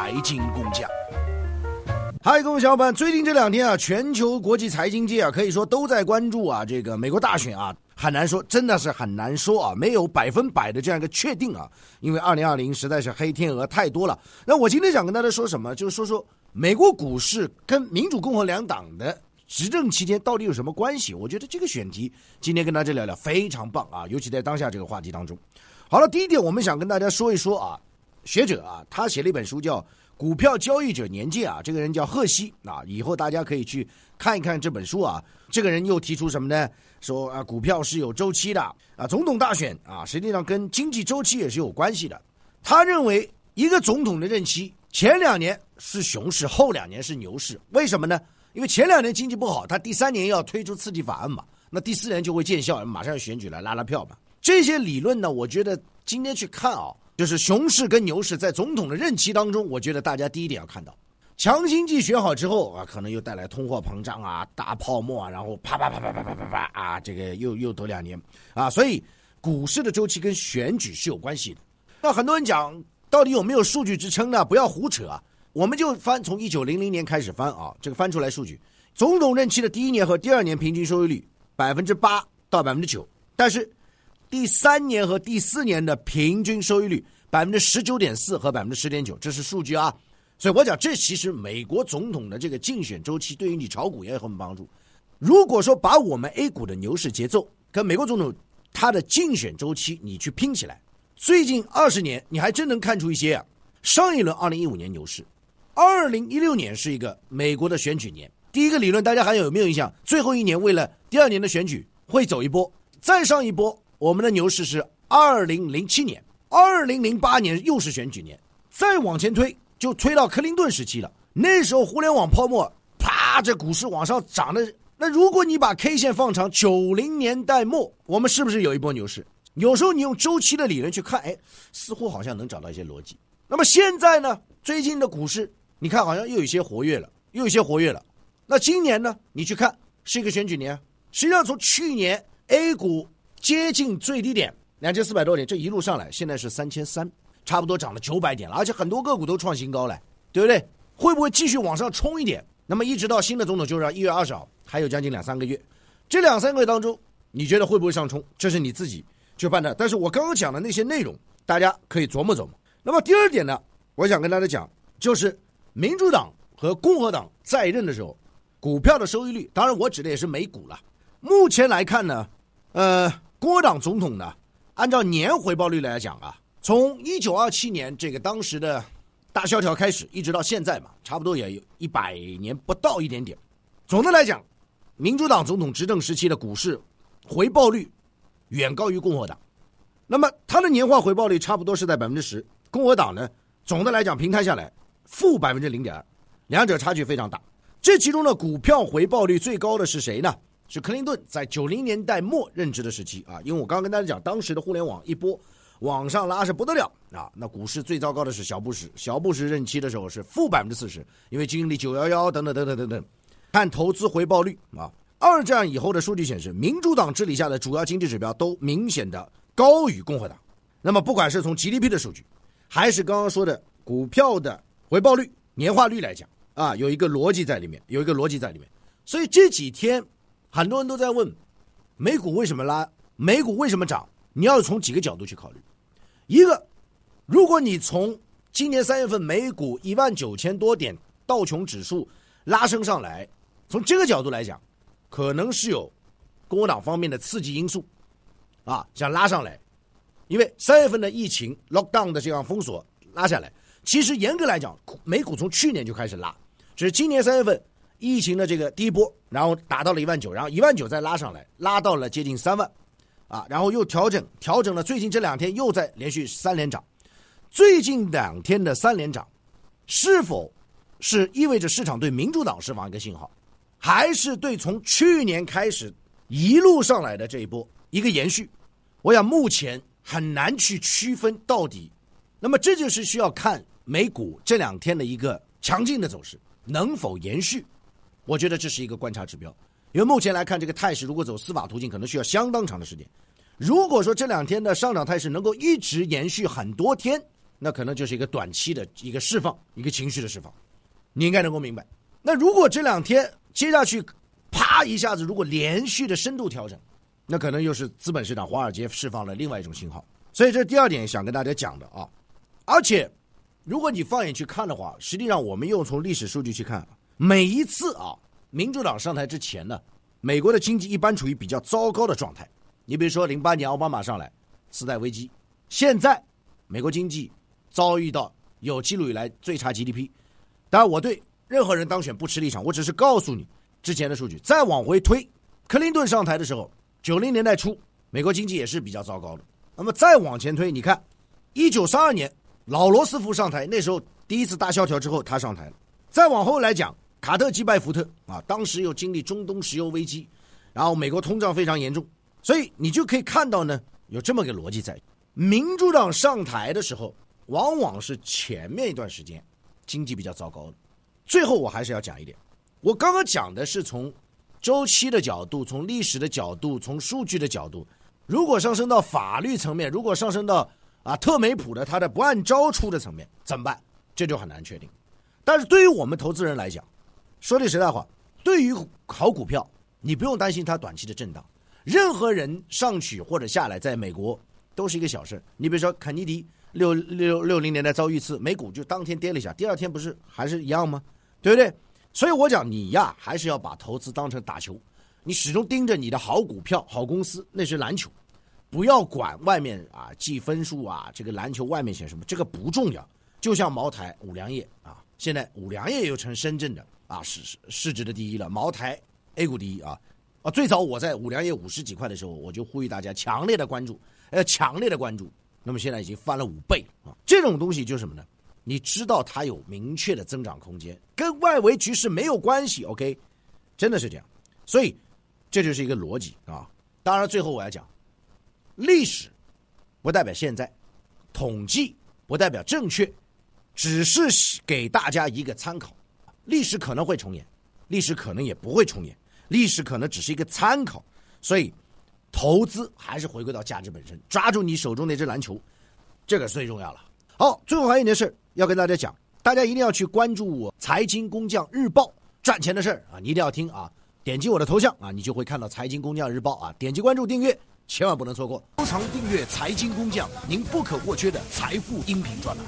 财经工匠。嗨，各位小伙伴，最近这两天啊，全球国际财经界啊，可以说都在关注啊，这个美国大选啊，很难说，真的是很难说啊，没有百分百的这样一个确定啊，因为二零二零实在是黑天鹅太多了。那我今天想跟大家说什么，就是说说美国股市跟民主共和两党的执政期间到底有什么关系？我觉得这个选题今天跟大家聊聊非常棒啊，尤其在当下这个话题当中。好了，第一点，我们想跟大家说一说啊，学者啊，他写了一本书叫。股票交易者年鉴啊，这个人叫赫西啊，以后大家可以去看一看这本书啊。这个人又提出什么呢？说啊，股票是有周期的啊，总统大选啊，实际上跟经济周期也是有关系的。他认为一个总统的任期前两年是熊市，后两年是牛市。为什么呢？因为前两年经济不好，他第三年要推出刺激法案嘛，那第四年就会见效，马上选举了，拉拉票嘛。这些理论呢，我觉得今天去看啊。就是熊市跟牛市在总统的任期当中，我觉得大家第一点要看到，强经济学好之后啊，可能又带来通货膨胀啊、大泡沫啊，然后啪啪啪啪啪啪啪啪啊，这个又又多两年啊，所以股市的周期跟选举是有关系的。那很多人讲，到底有没有数据支撑呢？不要胡扯啊！我们就翻从一九零零年开始翻啊，这个翻出来数据，总统任期的第一年和第二年平均收益率百分之八到百分之九，但是。第三年和第四年的平均收益率百分之十九点四和百分之十点九，这是数据啊。所以我讲，这其实美国总统的这个竞选周期对于你炒股也有很帮助。如果说把我们 A 股的牛市节奏跟美国总统他的竞选周期你去拼起来，最近二十年你还真能看出一些啊。上一轮二零一五年牛市，二零一六年是一个美国的选举年。第一个理论大家还有没有印象？最后一年为了第二年的选举会走一波，再上一波。我们的牛市是二零零七年，二零零八年又是选举年，再往前推就推到克林顿时期了。那时候互联网泡沫，啪，这股市往上涨的。那如果你把 K 线放长，九零年代末，我们是不是有一波牛市？有时候你用周期的理论去看，哎，似乎好像能找到一些逻辑。那么现在呢？最近的股市，你看好像又有些活跃了，又有些活跃了。那今年呢？你去看是一个选举年，实际上从去年 A 股。接近最低点两千四百多点，这一路上来，现在是三千三，差不多涨了九百点了，而且很多个股都创新高了，对不对？会不会继续往上冲一点？那么一直到新的总统就任一月二十号，还有将近两三个月，这两三个月当中，你觉得会不会上冲？这是你自己去判断。但是我刚刚讲的那些内容，大家可以琢磨琢磨。那么第二点呢，我想跟大家讲，就是民主党和共和党在任的时候，股票的收益率，当然我指的也是美股了。目前来看呢，呃。共和党总统呢，按照年回报率来讲啊，从一九二七年这个当时的大萧条开始，一直到现在嘛，差不多也有一百年不到一点点。总的来讲，民主党总统执政时期的股市回报率远高于共和党。那么它的年化回报率差不多是在百分之十，共和党呢，总的来讲平摊下来负百分之零点二，两者差距非常大。这其中的股票回报率最高的是谁呢？是克林顿在九零年代末任职的时期啊，因为我刚刚跟大家讲，当时的互联网一波往上拉是不得了啊。那股市最糟糕的是小布什，小布什任期的时候是负百分之四十，因为经历九幺幺等等等等等等。看投资回报率啊，二战以后的数据显示，民主党治理下的主要经济指标都明显的高于共和党。那么不管是从 GDP 的数据，还是刚刚说的股票的回报率、年化率来讲啊，有一个逻辑在里面，有一个逻辑在里面。所以这几天。很多人都在问，美股为什么拉？美股为什么涨？你要从几个角度去考虑。一个，如果你从今年三月份美股一万九千多点道琼指数拉升上来，从这个角度来讲，可能是有共和党方面的刺激因素，啊，想拉上来。因为三月份的疫情 lockdown 的这样封锁拉下来，其实严格来讲，美股从去年就开始拉，只是今年三月份。疫情的这个第一波，然后达到了一万九，然后一万九再拉上来，拉到了接近三万，啊，然后又调整，调整了，最近这两天又在连续三连涨，最近两天的三连涨，是否是意味着市场对民主党释放一个信号，还是对从去年开始一路上来的这一波一个延续？我想目前很难去区分到底，那么这就是需要看美股这两天的一个强劲的走势能否延续。我觉得这是一个观察指标，因为目前来看，这个态势如果走司法途径，可能需要相当长的时间。如果说这两天的上涨态势能够一直延续很多天，那可能就是一个短期的一个释放，一个情绪的释放，你应该能够明白。那如果这两天接下去，啪一下子，如果连续的深度调整，那可能又是资本市场华尔街释放了另外一种信号。所以这第二点想跟大家讲的啊。而且，如果你放眼去看的话，实际上我们又从历史数据去看，每一次啊，民主党上台之前呢，美国的经济一般处于比较糟糕的状态。你比如说零八年奥巴马上来，次贷危机，现在美国经济。遭遇到有记录以来最差 GDP，当然我对任何人当选不持立场，我只是告诉你之前的数据。再往回推，克林顿上台的时候，九零年代初，美国经济也是比较糟糕的。那么再往前推，你看，一九三二年老罗斯福上台，那时候第一次大萧条之后他上台了。再往后来讲，卡特击败福特啊，当时又经历中东石油危机，然后美国通胀非常严重，所以你就可以看到呢，有这么个逻辑在：民主党上台的时候。往往是前面一段时间经济比较糟糕的，最后我还是要讲一点，我刚刚讲的是从周期的角度、从历史的角度、从数据的角度。如果上升到法律层面，如果上升到啊特梅普的他的不按招出的层面，怎么办？这就很难确定。但是对于我们投资人来讲，说句实在话，对于好股票，你不用担心它短期的震荡。任何人上去或者下来，在美国都是一个小事。你比如说肯尼迪。六六六零年代遭遇次美股就当天跌了一下，第二天不是还是一样吗？对不对？所以我讲你呀，还是要把投资当成打球，你始终盯着你的好股票、好公司，那是篮球，不要管外面啊记分数啊，这个篮球外面写什么，这个不重要。就像茅台、五粮液啊，现在五粮液又成深圳的啊市市市值的第一了，茅台 A 股第一啊啊！最早我在五粮液五十几块的时候，我就呼吁大家强烈的关注，要强烈的关注。那么现在已经翻了五倍啊！这种东西就是什么呢？你知道它有明确的增长空间，跟外围局势没有关系。OK，真的是这样，所以这就是一个逻辑啊。当然，最后我要讲，历史不代表现在，统计不代表正确，只是给大家一个参考。历史可能会重演，历史可能也不会重演，历史可能只是一个参考，所以。投资还是回归到价值本身，抓住你手中那只篮球，这个最重要了。好，最后还有一件事要跟大家讲，大家一定要去关注我《财经工匠日报》赚钱的事儿啊，你一定要听啊！点击我的头像啊，你就会看到《财经工匠日报》啊，点击关注订阅，千万不能错过。收藏订阅《财经工匠》，您不可或缺的财富音频专栏。